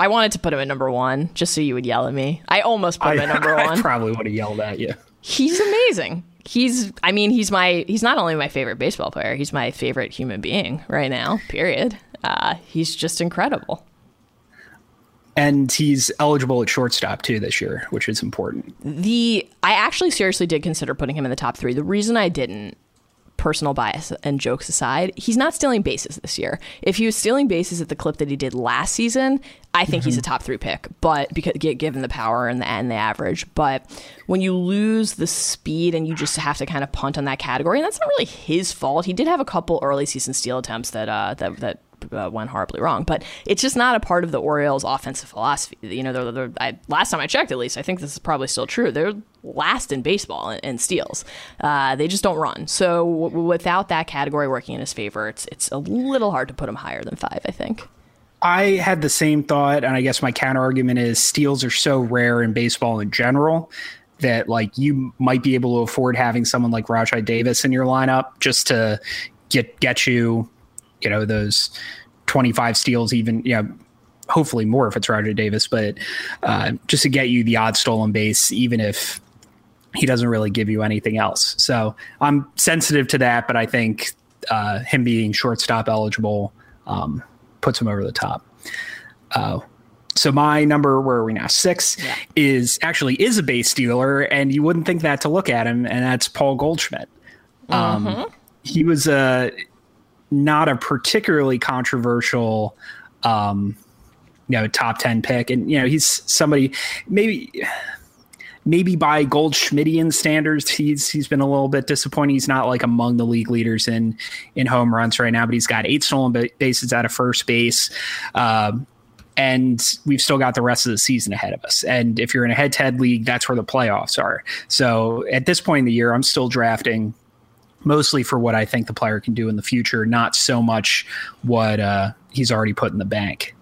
I wanted to put him at number one just so you would yell at me. I almost put him at number [LAUGHS] one. I probably would have yelled at you. He's amazing. He's I mean, he's my he's not only my favorite baseball player, he's my favorite human being right now, period. Uh, he's just incredible. And he's eligible at shortstop too this year, which is important. The I actually seriously did consider putting him in the top three. The reason I didn't, personal bias and jokes aside, he's not stealing bases this year. If he was stealing bases at the clip that he did last season, I think he's a top three pick. But because given the power and the and the average, but when you lose the speed and you just have to kind of punt on that category, and that's not really his fault. He did have a couple early season steal attempts that uh, that that uh, went horribly wrong. But it's just not a part of the Orioles' offensive philosophy. You know, they're, they're, I, last time I checked, at least, I think this is probably still true. They're last in baseball in, in steals. Uh, they just don't run. So w- without that category working in his favor, it's it's a little hard to put him higher than five. I think. I had the same thought, and I guess my counter argument is steals are so rare in baseball in general that like you might be able to afford having someone like Rajai Davis in your lineup just to get get you, you know, those twenty five steals, even you know, hopefully more if it's Rajai Davis, but uh, just to get you the odd stolen base, even if he doesn't really give you anything else. So I'm sensitive to that, but I think uh, him being shortstop eligible um, puts him over the top. Uh, so my number, where are we now? Six is actually is a base stealer, and you wouldn't think that to look at him, and that's Paul Goldschmidt. Um, He was a not a particularly controversial, um, you know, top ten pick, and you know he's somebody maybe maybe by Goldschmidtian standards, he's he's been a little bit disappointing. He's not like among the league leaders in in home runs right now, but he's got eight stolen bases out of first base. Um, and we've still got the rest of the season ahead of us. And if you're in a head to head league, that's where the playoffs are. So at this point in the year, I'm still drafting mostly for what I think the player can do in the future, not so much what uh, he's already put in the bank.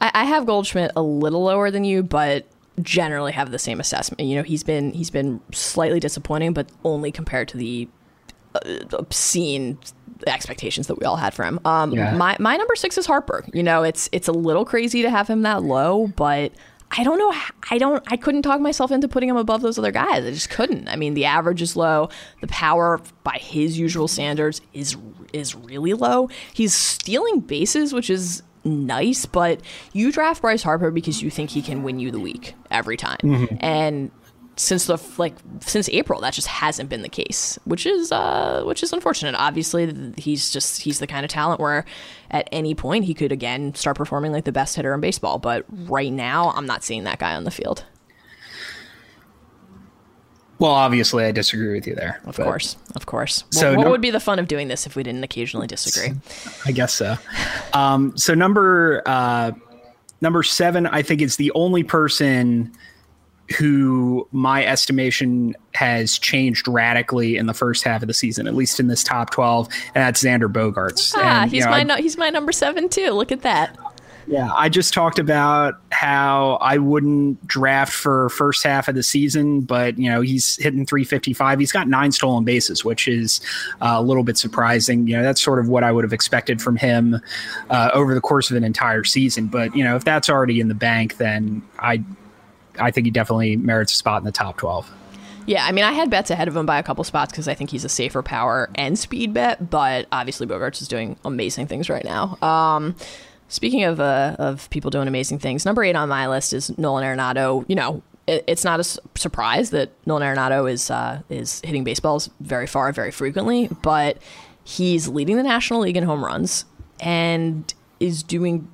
I, I have Goldschmidt a little lower than you, but generally have the same assessment. You know, he's been he's been slightly disappointing, but only compared to the uh, obscene expectations that we all had for him. Um, Yeah. my my number six is Harper. You know, it's it's a little crazy to have him that low, but I don't know. I don't. I couldn't talk myself into putting him above those other guys. I just couldn't. I mean, the average is low. The power, by his usual standards, is is really low. He's stealing bases, which is nice, but you draft Bryce Harper because you think he can win you the week every time, mm-hmm. and since the like since April that just hasn't been the case which is uh which is unfortunate obviously he's just he's the kind of talent where at any point he could again start performing like the best hitter in baseball but right now I'm not seeing that guy on the field Well, obviously, I disagree with you there. of but course of course So what num- would be the fun of doing this if we didn't occasionally disagree [LAUGHS] I guess so. Um, so number uh, number seven, I think is the only person who my estimation has changed radically in the first half of the season, at least in this top twelve, and that's Xander Bogaerts. ah And, he's know, my no, he's my number seven too look at that Yeah, I just talked about how I wouldn't draft for first half of the season, but you know he's hitting 355. He's got nine stolen bases, which is uh, a little bit surprising. You know that's sort of what I would have expected from him uh, over the course of an entire season. But you know if that's already in the bank, then I I think he definitely merits a spot in the top 12. Yeah, I mean, I had Betts ahead of him by a couple spots because I think he's a safer power and speed bet, but obviously Bogaerts is doing amazing things right now. Um, speaking of uh, of people doing amazing things, number eight on my list is Nolan Arenado. You know, it, it's not a s- surprise that Nolan Arenado is uh, is hitting baseballs very far, very frequently, but he's leading the National League in home runs and is doing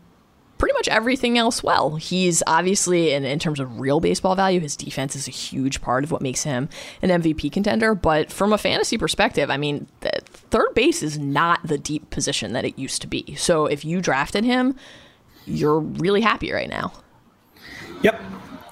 pretty much everything else well. He's obviously, in, in terms of real baseball value, his defense is a huge part of what makes him an MVP contender. But from a fantasy perspective, I mean, third base is not the deep position that it used to be. So if you drafted him, you're really happy right now. Yep.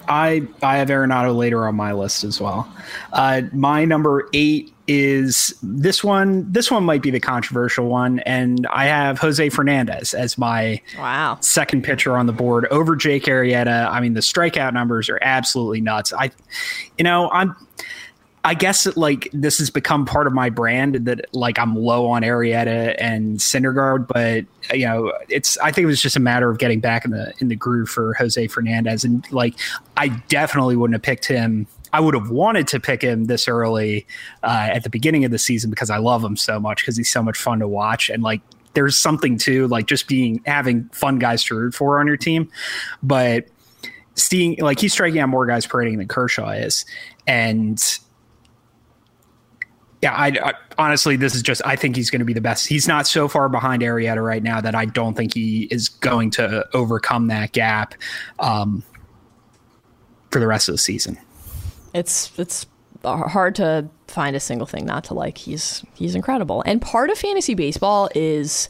I I have Arenado later on my list as well. Uh, my number eight is this one. This one might be the controversial one, and I have Jose Fernandez as my Wow. second pitcher on the board over Jake Arrieta. I mean, the strikeout numbers are absolutely nuts. I, you know, I'm. I guess that, like this has become part of my brand that like I'm low on Arrieta and Syndergaard, but you know it's I think it was just a matter of getting back in the in the groove for Jose Fernandez, and like I definitely wouldn't have picked him. I would have wanted to pick him this early uh, at the beginning of the season because I love him so much because he's so much fun to watch and like there's something to like just being having fun guys to root for on your team, but seeing like he's striking out more guys per inning than Kershaw is, and yeah, I, I honestly, this is just. I think he's going to be the best. He's not so far behind Arrieta right now that I don't think he is going to overcome that gap um, for the rest of the season. It's it's hard to find a single thing not to like. He's he's incredible, and part of fantasy baseball is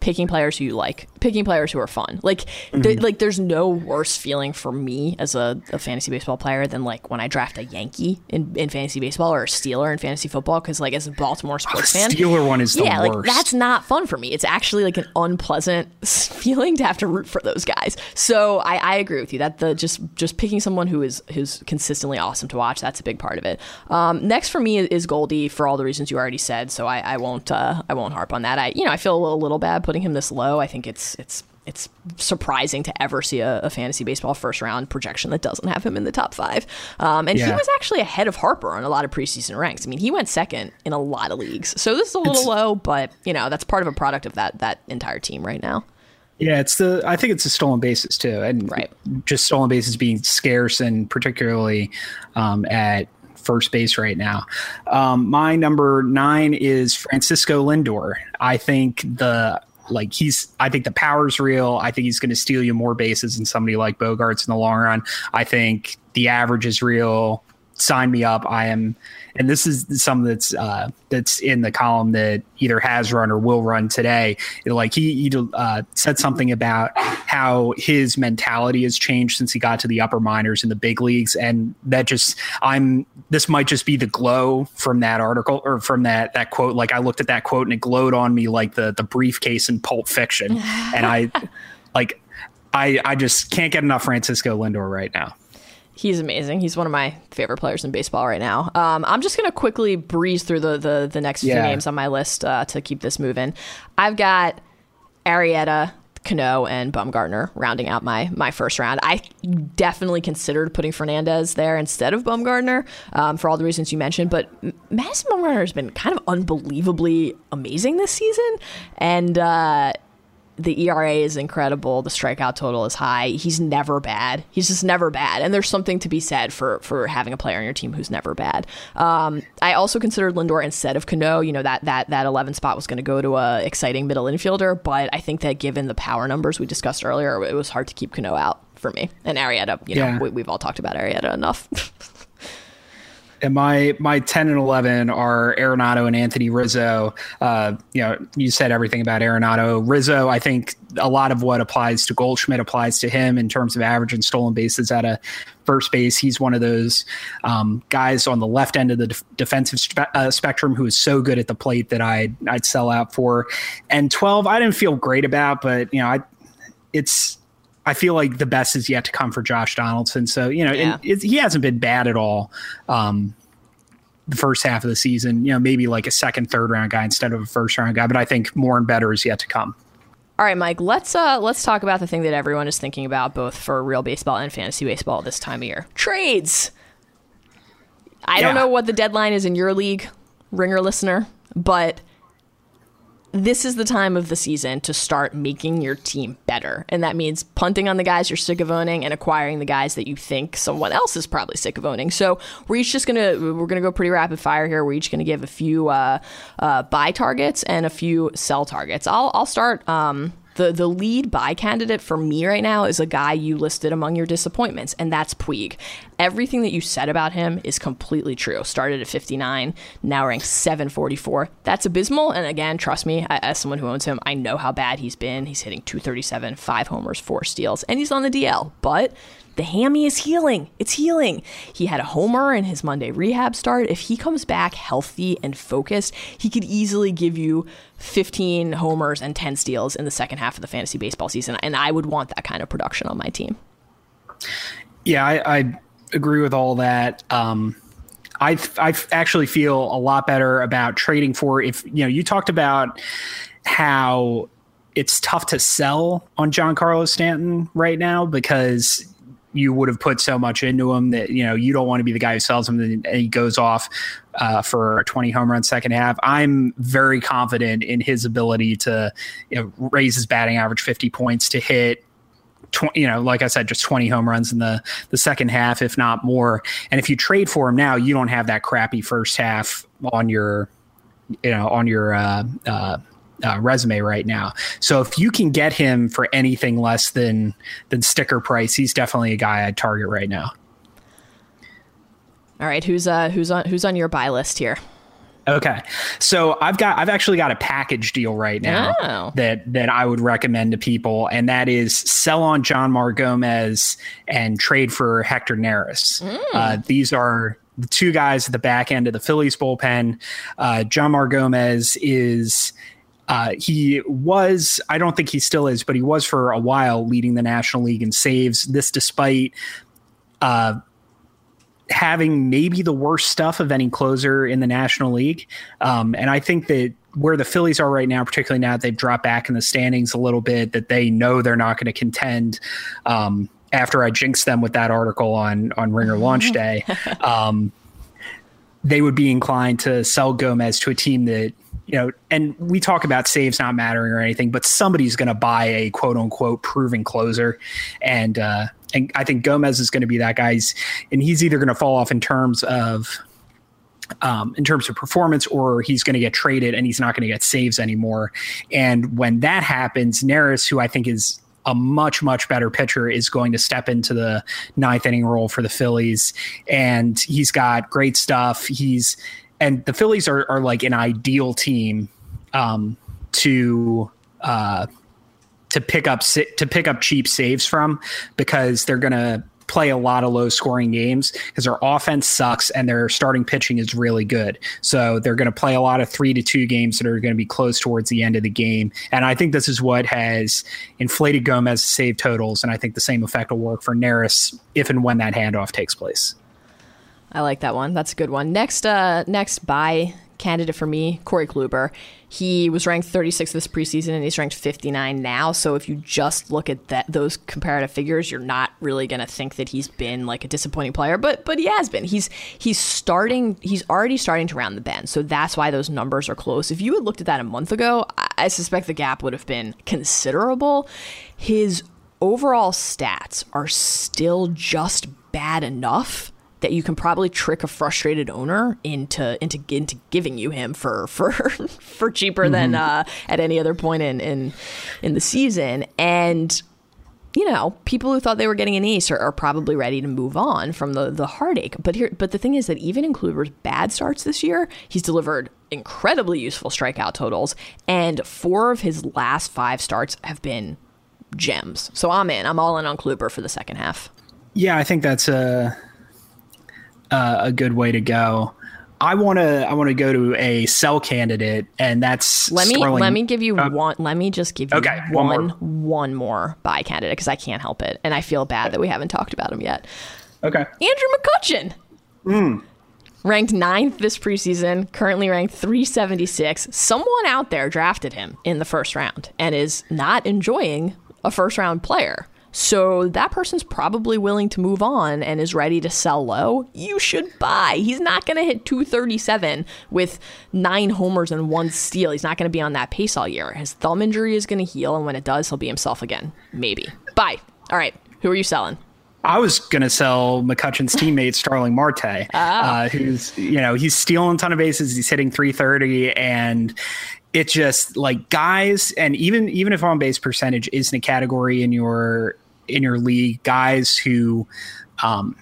picking players who you like, picking players who are fun. Like, th- like there's no worse feeling for me as a, a fantasy baseball player than like when I draft a Yankee in, in fantasy baseball or a Steeler in fantasy football. Because like as a Baltimore sports fan, Steeler one is the yeah, like worst. that's not fun for me. It's actually like an unpleasant feeling to have to root for those guys. So I, I agree with you that the just just picking someone who is who's consistently awesome to watch that's a big part of it. Um, next for me is Goldie for all the reasons you already said. So I, I won't uh, I won't harp on that. I you know I feel a little, little bad putting him this low. I think it's it's it's surprising to ever see a, a fantasy baseball first round projection that doesn't have him in the top five. Um, and he was actually ahead of Harper on a lot of preseason ranks. I mean, he went second in a lot of leagues. So this is a little It's- low, but you know that's part of a product of that that entire team right now. Yeah, it's the. I think it's the stolen bases too, and Right. just stolen bases being scarce, and particularly um, at first base right now. Um, my number nine is Francisco Lindor. I think the like he's. I think the power's real. I think he's going to steal you more bases than somebody like Bogaerts in the long run. I think the average is real. sign me up. I am, and this is some that's uh, that's in the column that either has run or will run today. Like he, he uh, said something about how his mentality has changed since he got to the upper minors in the big leagues, and that just I'm this might just be the glow from that article or from that that quote. Like I looked at that quote and it glowed on me like the the briefcase in Pulp Fiction, and I [LAUGHS] like I I just can't get enough Francisco Lindor right now. He's amazing. He's one of my favorite players in baseball right now. Um, I'm just gonna quickly breeze through the the, the next few names on my list uh, to keep this moving. I've got Arrieta, Cano, and Bumgarner rounding out my my first round. I definitely considered putting Fernandez there instead of Bumgarner um, for all the reasons you mentioned. But Madison Bumgarner has been kind of unbelievably amazing this season, and. Uh, the ERA is incredible. The strikeout total is high. He's never bad. He's just never bad. And there's something to be said for for having a player on your team who's never bad. Um, I also considered Lindor instead of Cano. You know that that that 11 spot was going to go to a exciting middle infielder, but I think that given the power numbers we discussed earlier, it was hard to keep Cano out for me. And Arrieta, you know, Yeah. we, we've all talked about Arrieta enough. [LAUGHS] And my my ten and eleven are Arenado and Anthony Rizzo. Uh, you know, you said everything about Arenado. Rizzo, I think a lot of what applies to Goldschmidt applies to him in terms of average and stolen bases at a first base. He's one of those um, guys on the left end of the def- defensive spe- uh, spectrum who is so good at the plate that I'd I'd sell out for. And twelve, I didn't feel great about, but you know, I it's I feel like the best is yet to come for Josh Donaldson. So you know, Yeah. and it, he hasn't been bad at all. Um, the first half of the season, you know, maybe like a second, third round guy instead of a first round guy. But I think more and better is yet to come. All right, Mike. Let's uh let's talk about the thing that everyone is thinking about, both for real baseball and fantasy baseball this time of year: trades. I don't know what the deadline is in your league, ringer listener, but this is the time of the season to start making your team better. And that means punting on the guys you're sick of owning and acquiring the guys that you think someone else is probably sick of owning. So we're each just gonna we're gonna go pretty rapid fire here. We're each gonna give a few uh, uh, buy targets and a few sell targets. I'll I'll start um the the lead buy candidate for me right now is a guy you listed among your disappointments, and that's Puig. Everything that you said about him is completely true. Started at 59, now ranked 744. That's abysmal. And again, trust me, as someone who owns him, I know how bad he's been. He's hitting 237, five homers, four steals, and he's on the DL. But the hammy is healing. It's healing. He had a homer in his Monday rehab start. If he comes back healthy and focused, he could easily give you 15 homers and 10 steals in the second half of the fantasy baseball season. And I would want that kind of production on my team. Yeah, I, I agree with all that. Um, I I actually feel a lot better about trading for if you know you talked about how it's tough to sell on Giancarlo Stanton right now because you would have put so much into him that you know you don't want to be the guy who sells him and he goes off uh, for a 20 home run second half. I'm very confident in his ability to you know, raise his batting average 50 points to hit 20, you know, like I said, just 20 home runs in the, the second half, if not more. And if you trade for him now, you don't have that crappy first half on your, you know, on your uh, uh, uh, resume right now. So if you can get him for anything less than than sticker price, he's definitely a guy I'd target right now. All right, who's uh who's on who's on your buy list here? Okay. So I've got I've actually got a package deal right now Oh. that that I would recommend to people, and that is sell on Jeanmar Gomez and trade for Hector Neris. Uh, these are the two guys at the back end of the Phillies bullpen. Uh, Jeanmar Gomez is uh, he was, I don't think he still is, but he was for a while leading the National League in saves. This despite uh, having maybe the worst stuff of any closer in the National League. Um, and I think that where the Phillies are right now, particularly now that they've dropped back in the standings a little bit, that they know they're not going to contend. Um, after I jinxed them with that article on on Ringer Launch [LAUGHS] Day, um, they would be inclined to sell Gomez to a team that you know. And we talk about saves not mattering or anything, but somebody's going to buy a quote unquote proven closer, and uh, and I think Gomez is going to be that guy's, and he's either going to fall off in terms of um, in terms of performance, or he's going to get traded and he's not going to get saves anymore. And when that happens, Neris, who I think is a much much better pitcher is going to step into the ninth inning role for the Phillies, and he's got great stuff. He's and the Phillies are are like an ideal team um, to. Uh, to pick up to pick up cheap saves from because they're going to play a lot of low scoring games because their offense sucks and their starting pitching is really good. So they're going to play a lot of three to two games that are going to be close towards the end of the game. And I think this is what has inflated Gomez save totals. And I think the same effect will work for Neris if and when that handoff takes place. I like that one. That's a good one. Next, uh, next buy candidate for me, Corey Kluber. He was ranked 36 this preseason and he's ranked 59 now. So if you just look at that those comparative figures, you're not really going to think that he's been like a disappointing player, but but he has been. He's he's starting he's already starting to round the bend. So that's why those numbers are close. If you had looked at that a month ago, I suspect the gap would have been considerable. His overall stats are still just bad enough that you can probably trick a frustrated owner into into into giving you him for [LAUGHS] for for cheaper mm-hmm. than uh, at any other point in in in the season and you know, people who thought they were getting an ace are, are, probably ready to move on from the the heartache. But here, but the thing is that even in Kluber's bad starts this year, he's delivered incredibly useful strikeout totals, and four of his last five starts have been gems. So I'm in. I'm all in on Kluber for the second half. Yeah, I think that's a uh, a good way to go. I want to I want to go to a sell candidate, and that's let me let me give you uh, one. Let me just give you okay, one one more, one more buy candidate because I can't help it, and I feel bad that we haven't talked about him yet. Okay, Andrew McCutchen. Mm. Ranked ninth this preseason, currently ranked 376. Someone out there drafted him in the first round and is not enjoying a first round player. So that person's probably willing to move on and is ready to sell low. You should buy. He's not going to hit 237 with nine homers and one steal. He's not going to be on that pace all year. His thumb injury is going to heal, and when it does, he'll be himself again. Maybe. Buy. All right. Who are you selling? I was going to sell McCutchen's teammate Starling Marte, oh. uh, who's you know he's stealing a ton of bases. He's hitting 330, and it just like guys and even even if on base percentage isn't a category in your in your league guys who um,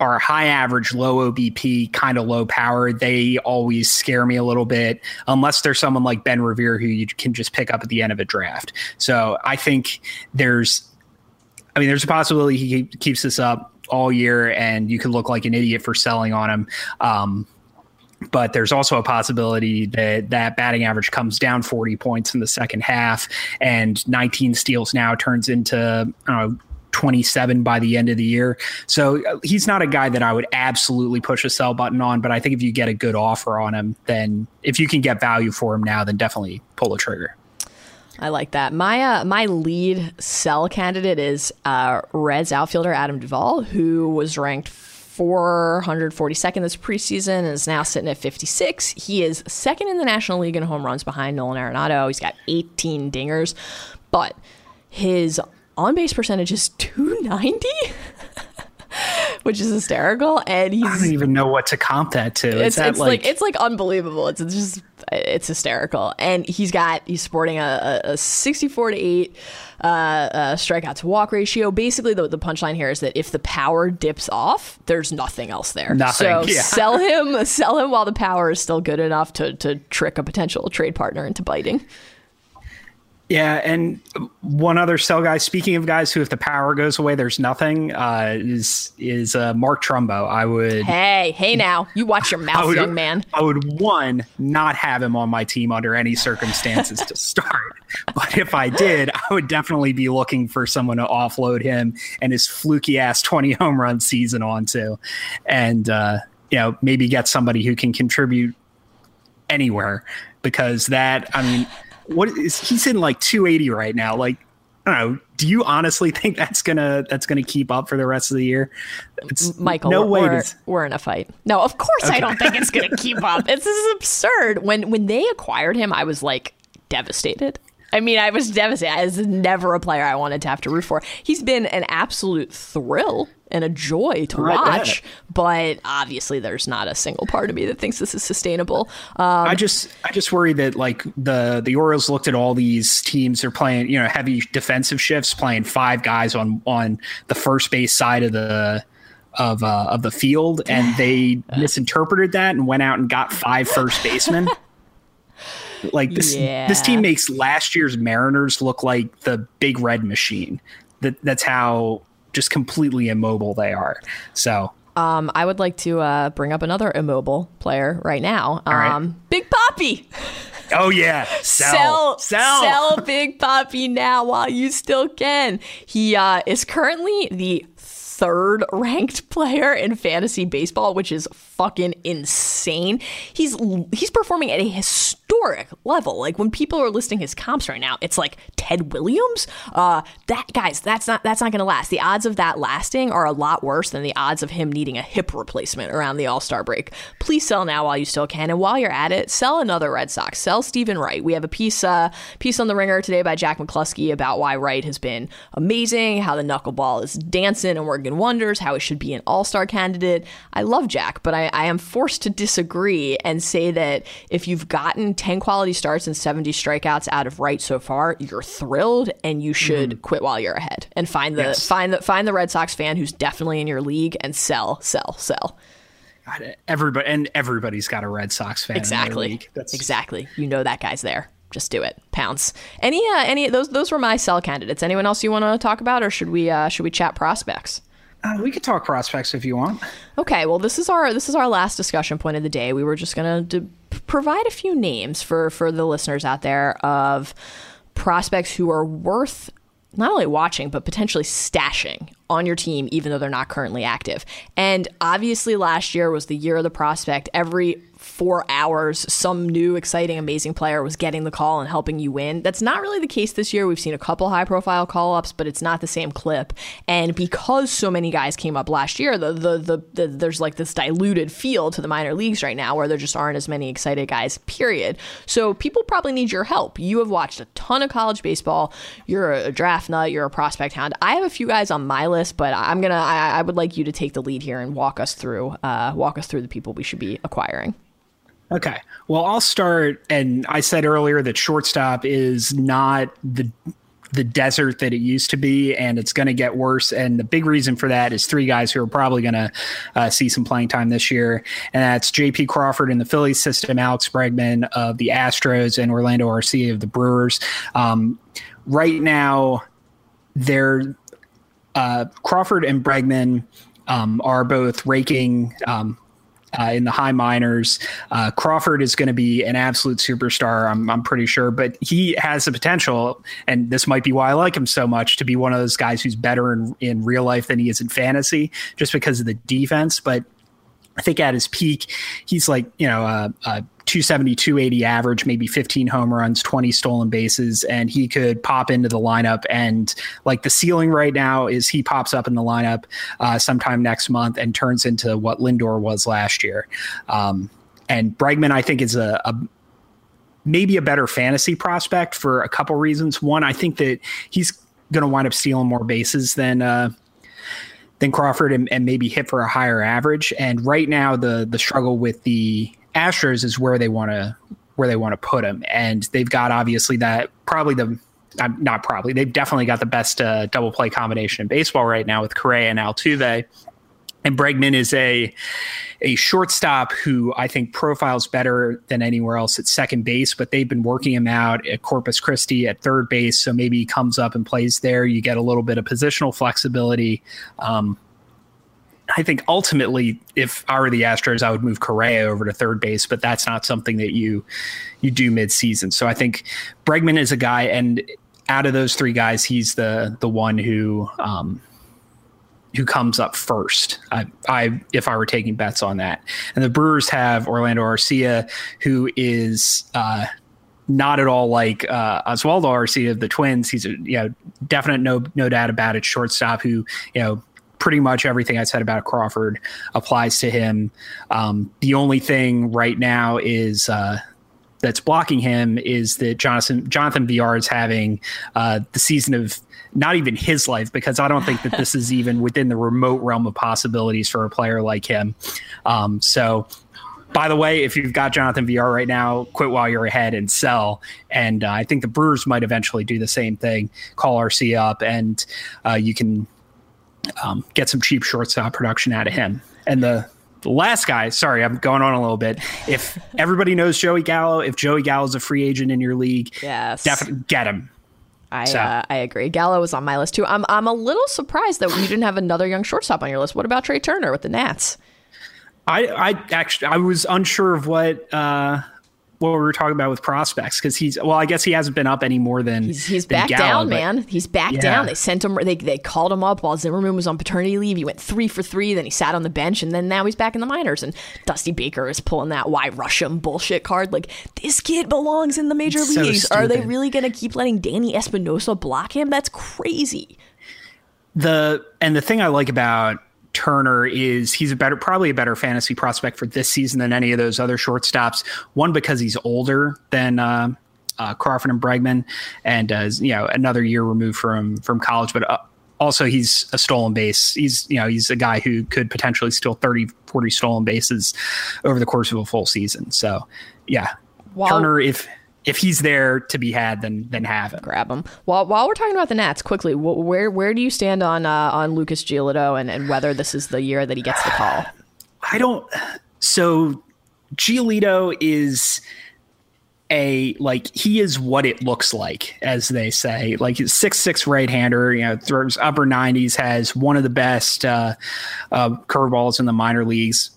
are high average low obp kind of low power. They always scare me a little bit unless there's someone like ben revere who you can just pick up at the end of a draft. So i think there's i mean there's a possibility he keeps this up all year and you could look like an idiot for selling on him. Um, but there's also a possibility that that batting average comes down 40 points in the second half and 19 steals now turns into know, 27 by the end of the year. So uh, he's not a guy that I would absolutely push a sell button on, but I think if you get a good offer on him, then if you can get value for him now, then definitely pull the trigger. I like that. My uh, my lead sell candidate is uh, Reds outfielder Adam Duvall, who was ranked 442nd this preseason and is now sitting at 56. He is second in the National League in home runs behind Nolan Arenado. He's got 18 dingers, but his on base percentage is 290. [LAUGHS] [LAUGHS] which is hysterical. And he's I don't even know what to comp that to. It's, that it's like, like, it's like unbelievable. It's, it's, just it's hysterical. And he's got he's sporting a, a 64 to 8 uh, uh, strikeout to walk ratio. Basically, the, the punchline here is that if the power dips off, there's nothing else there. Nothing. So yeah. sell [LAUGHS] him, sell him while the power is still good enough to to trick a potential trade partner into biting. Yeah, and one other sell guy. Speaking of guys who, if the power goes away, there's nothing. Uh, is is uh, Mark Trumbo? I would. Hey, hey, now you watch your [LAUGHS] mouth, would, young man. I would one not have him on my team under any circumstances to start. [LAUGHS] But if I did, I would definitely be looking for someone to offload him and his fluky ass twenty home run season onto, and uh, you know maybe get somebody who can contribute anywhere because that I mean what is he's in like 280 right now? Like, I don't know. Do you honestly [LAUGHS] think that's gonna that's gonna keep up for the rest of the year? It's Michael. No way. We're, we're in a fight. No, of course okay. I don't think it's gonna [LAUGHS] keep up. It's this is absurd. When when they acquired him, I was like devastated. I mean, I was devastated. This is never a player I wanted to have to root for. He's been an absolute thrill and a joy to Right watch, but obviously there's not a single part of me that thinks this is sustainable. Um, I just I just worry that like the the Orioles looked at all these teams they're playing you know heavy defensive shifts playing five guys on on the first base side of the of uh, of the field and they misinterpreted that and went out and got five first basemen. [LAUGHS] like this Yeah. this team makes last year's Mariners look like the big red machine. That that's how just completely immobile they are. So um, I would like to uh, bring up another immobile player right now. right. Um, Big Papi. oh yeah, [LAUGHS] sell, sell sell, sell [LAUGHS] Big Papi now while you still can. He uh, is currently the third [LAUGHS] ranked player in fantasy baseball, which is fucking insane. He's he's performing at a historic level. Like when people are listing his comps right now, it's like Ted Williams. Uh, that guys, that's not that's not going to last. The odds of that lasting are a lot worse than the odds of him needing a hip replacement around the All Star break. Please sell now while you still can, and while you're at it, sell another Red Sox. Sell Steven Wright. We have a piece uh, piece on the Ringer today by Jack McCluskey about why Wright has been amazing, how the knuckleball is dancing and wonders, how he should be an All Star candidate. I love Jack, but I, I am forced to disagree and say that if you've gotten 10 quality starts and 70 strikeouts out of Wright so far, you're thrilled and you should quit while you're ahead and find the Yes. find the find the Red Sox fan who's definitely in your league and sell, sell, sell. God, everybody and everybody's got a Red Sox fan. in their Exactly. That's Exactly. You know that guy's there. Just do it. Pounce. Any uh, any those those were my sell candidates. Anyone else you want to talk about or should we uh, should we chat prospects? Uh, we could talk prospects if you want. Okay, well this is our this is our last discussion point of the day. We were just going to provide a few names for for the listeners out there of prospects who are worth not only watching but potentially stashing on your team even though they're not currently active. And obviously last year was the year of the prospect. Every 4 hours some new exciting amazing player was getting the call and helping you win. That's not really the case this year. We've seen a couple high profile call-ups, but it's not the same clip. And because so many guys came up last year, the the, the, the there's like this diluted feel to the minor leagues right now where there just aren't as many excited guys, period. So people probably need your help. You have watched a ton of college baseball. You're a draft nut, you're a prospect hound. I have a few guys on my list, but I'm gonna I, I would like you to take the lead here and walk us through uh, walk us through the people we should be acquiring. Okay. Well, I'll start. And I said earlier that shortstop is not the the desert that it used to be, and it's going to get worse. And the big reason for that is three guys who are probably going to uh, see some playing time this year, and that's J.P. Crawford in the Phillies system, Alex Bregman of the Astros, and Orlando Arcia of the Brewers. Um, right now, they're uh, Crawford and Bregman um, are both raking um, uh, in the high minors. Uh, Crawford is going to be an absolute superstar, I'm, I'm pretty sure, but he has the potential, and this might be why I like him so much, to be one of those guys who's better in, in real life than he is in fantasy, just because of the defense. But I think at his peak, he's like, you know, a, a 270, 280 average, maybe 15 home runs, 20 stolen bases, and he could pop into the lineup. And like the ceiling right now is he pops up in the lineup uh, sometime next month and turns into what Lindor was last year. Um, and Bregman, I think, is a, a maybe a better fantasy prospect for a couple reasons. One, I think that he's going to wind up stealing more bases than uh, than Crawford and, and maybe hit for a higher average. And right now, the the struggle with the Astros is where they want to where they want to put him, and they've got obviously that probably the. uh, Not probably. They've definitely got the best uh, double play combination in baseball right now with Correa and Altuve. And Bregman is a a shortstop who I think profiles better than anywhere else at second base, but they've been working him out at Corpus Christi at third base. So maybe he comes up and plays there. You get a little bit of positional flexibility. Um, I think ultimately, if I were the Astros, I would move Correa over to third base, but that's not something that you you do midseason. So I think Bregman is a guy, and out of those three guys, he's the the one who um, who comes up first. I, I if I were taking bets on that, and the Brewers have Orlando Arcia, who is. Uh, not at all like uh, Oswaldo Arcia of the Twins. He's a you know definite no no doubt about it shortstop who you know pretty much everything I said about Crawford applies to him. Um, the only thing right now is uh, that's blocking him is that Jonathan Jonathan Villar is having uh, the season of not even his life because I don't think that this is even [LAUGHS] within the remote realm of possibilities for a player like him. Um, so by the way, if you've got Jonathan Villar right now, quit while you're ahead and sell. And uh, I think the Brewers might eventually do the same thing. Call Arcia up, and uh, you can um, get some cheap shortstop production out of him. And the, the last guy, sorry, I'm going on a little bit. If [LAUGHS] everybody knows Joey Gallo, if Joey Gallo is a free agent in your league, Yes. definitely get him. I So- uh, I agree. Gallo was on my list too. I'm I'm a little surprised that you didn't have another young shortstop on your list. What about Trea Turner with the Nats? I, I actually I was unsure of what uh, what we were talking about with prospects because he's well I guess he hasn't been up any more than He's he's than back down, man. He's back Yeah. down. They sent him. They they called him up while Zimmerman was on paternity leave. He went three for three. Then he sat on the bench, and then now he's back in the minors. And Dusty Baker is pulling that "why rush him" bullshit card. Like this kid belongs in the major So leagues. Are they really going to keep letting Danny Espinosa block him? That's crazy. the and the thing I like about Turner is he's a better probably a better fantasy prospect for this season than any of those other shortstops. One because he's older than uh, uh, Crawford and Bregman, and uh, you know another year removed from from college, but. Uh, also, he's a stolen base. He's, you know, he's a guy who could potentially steal 30, 40 stolen bases over the course of a full season. So, yeah, Turner, if if he's there to be had, then then have him. grab him. While while we're talking about the Nats, quickly, wh- where where do you stand on uh, on Lucas Giolito and, and whether this is the year that he gets the call? [SIGHS] I don't. So Giolito is a like he is what it looks like, as they say. Like he's six six right hander. You know, throws upper nineties. Has one of the best uh, uh, curveballs in the minor leagues.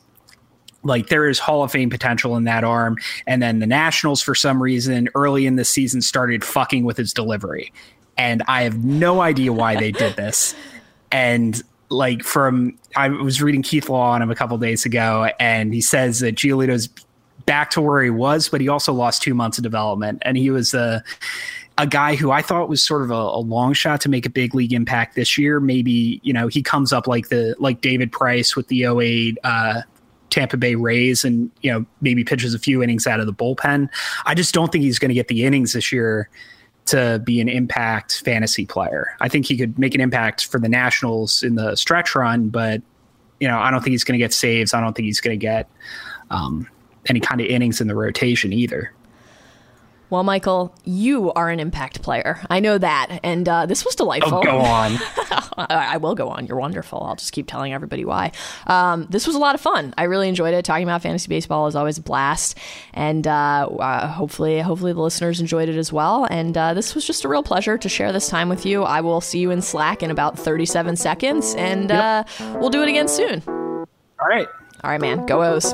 Like there is Hall of Fame potential in that arm, and then the Nationals for some reason early in the season started fucking with his delivery, and I have no idea why they did this. And like from I was reading Keith Law on him a couple days ago, and he says that Giolito's back to where he was, but he also lost two months of development, and he was a a guy who I thought was sort of a, a long shot to make a big league impact this year. Maybe you know he comes up like the like David Price with the 08 uh, Tampa Bay Rays, and you know maybe pitches a few innings out of the bullpen. I just don't think he's going to get the innings this year to be an impact fantasy player. I think he could make an impact for the Nationals in the stretch run, but you know, I don't think he's going to get saves. I don't think he's going to get um, any kind of innings in the rotation either. Well, Michael, you are an impact player. I know that, and uh, this was delightful. Oh, go on. [LAUGHS] I, will go on. You're wonderful. I'll just keep telling everybody why. Um, this was a lot of fun. I really enjoyed it. Talking about fantasy baseball is always a blast, and uh, uh, hopefully, hopefully the listeners enjoyed it as well. And uh, this was just a real pleasure to share this time with you. I will see you in Slack in about 37 seconds, and uh, we'll do it again soon. All right. All right, man. Go O's.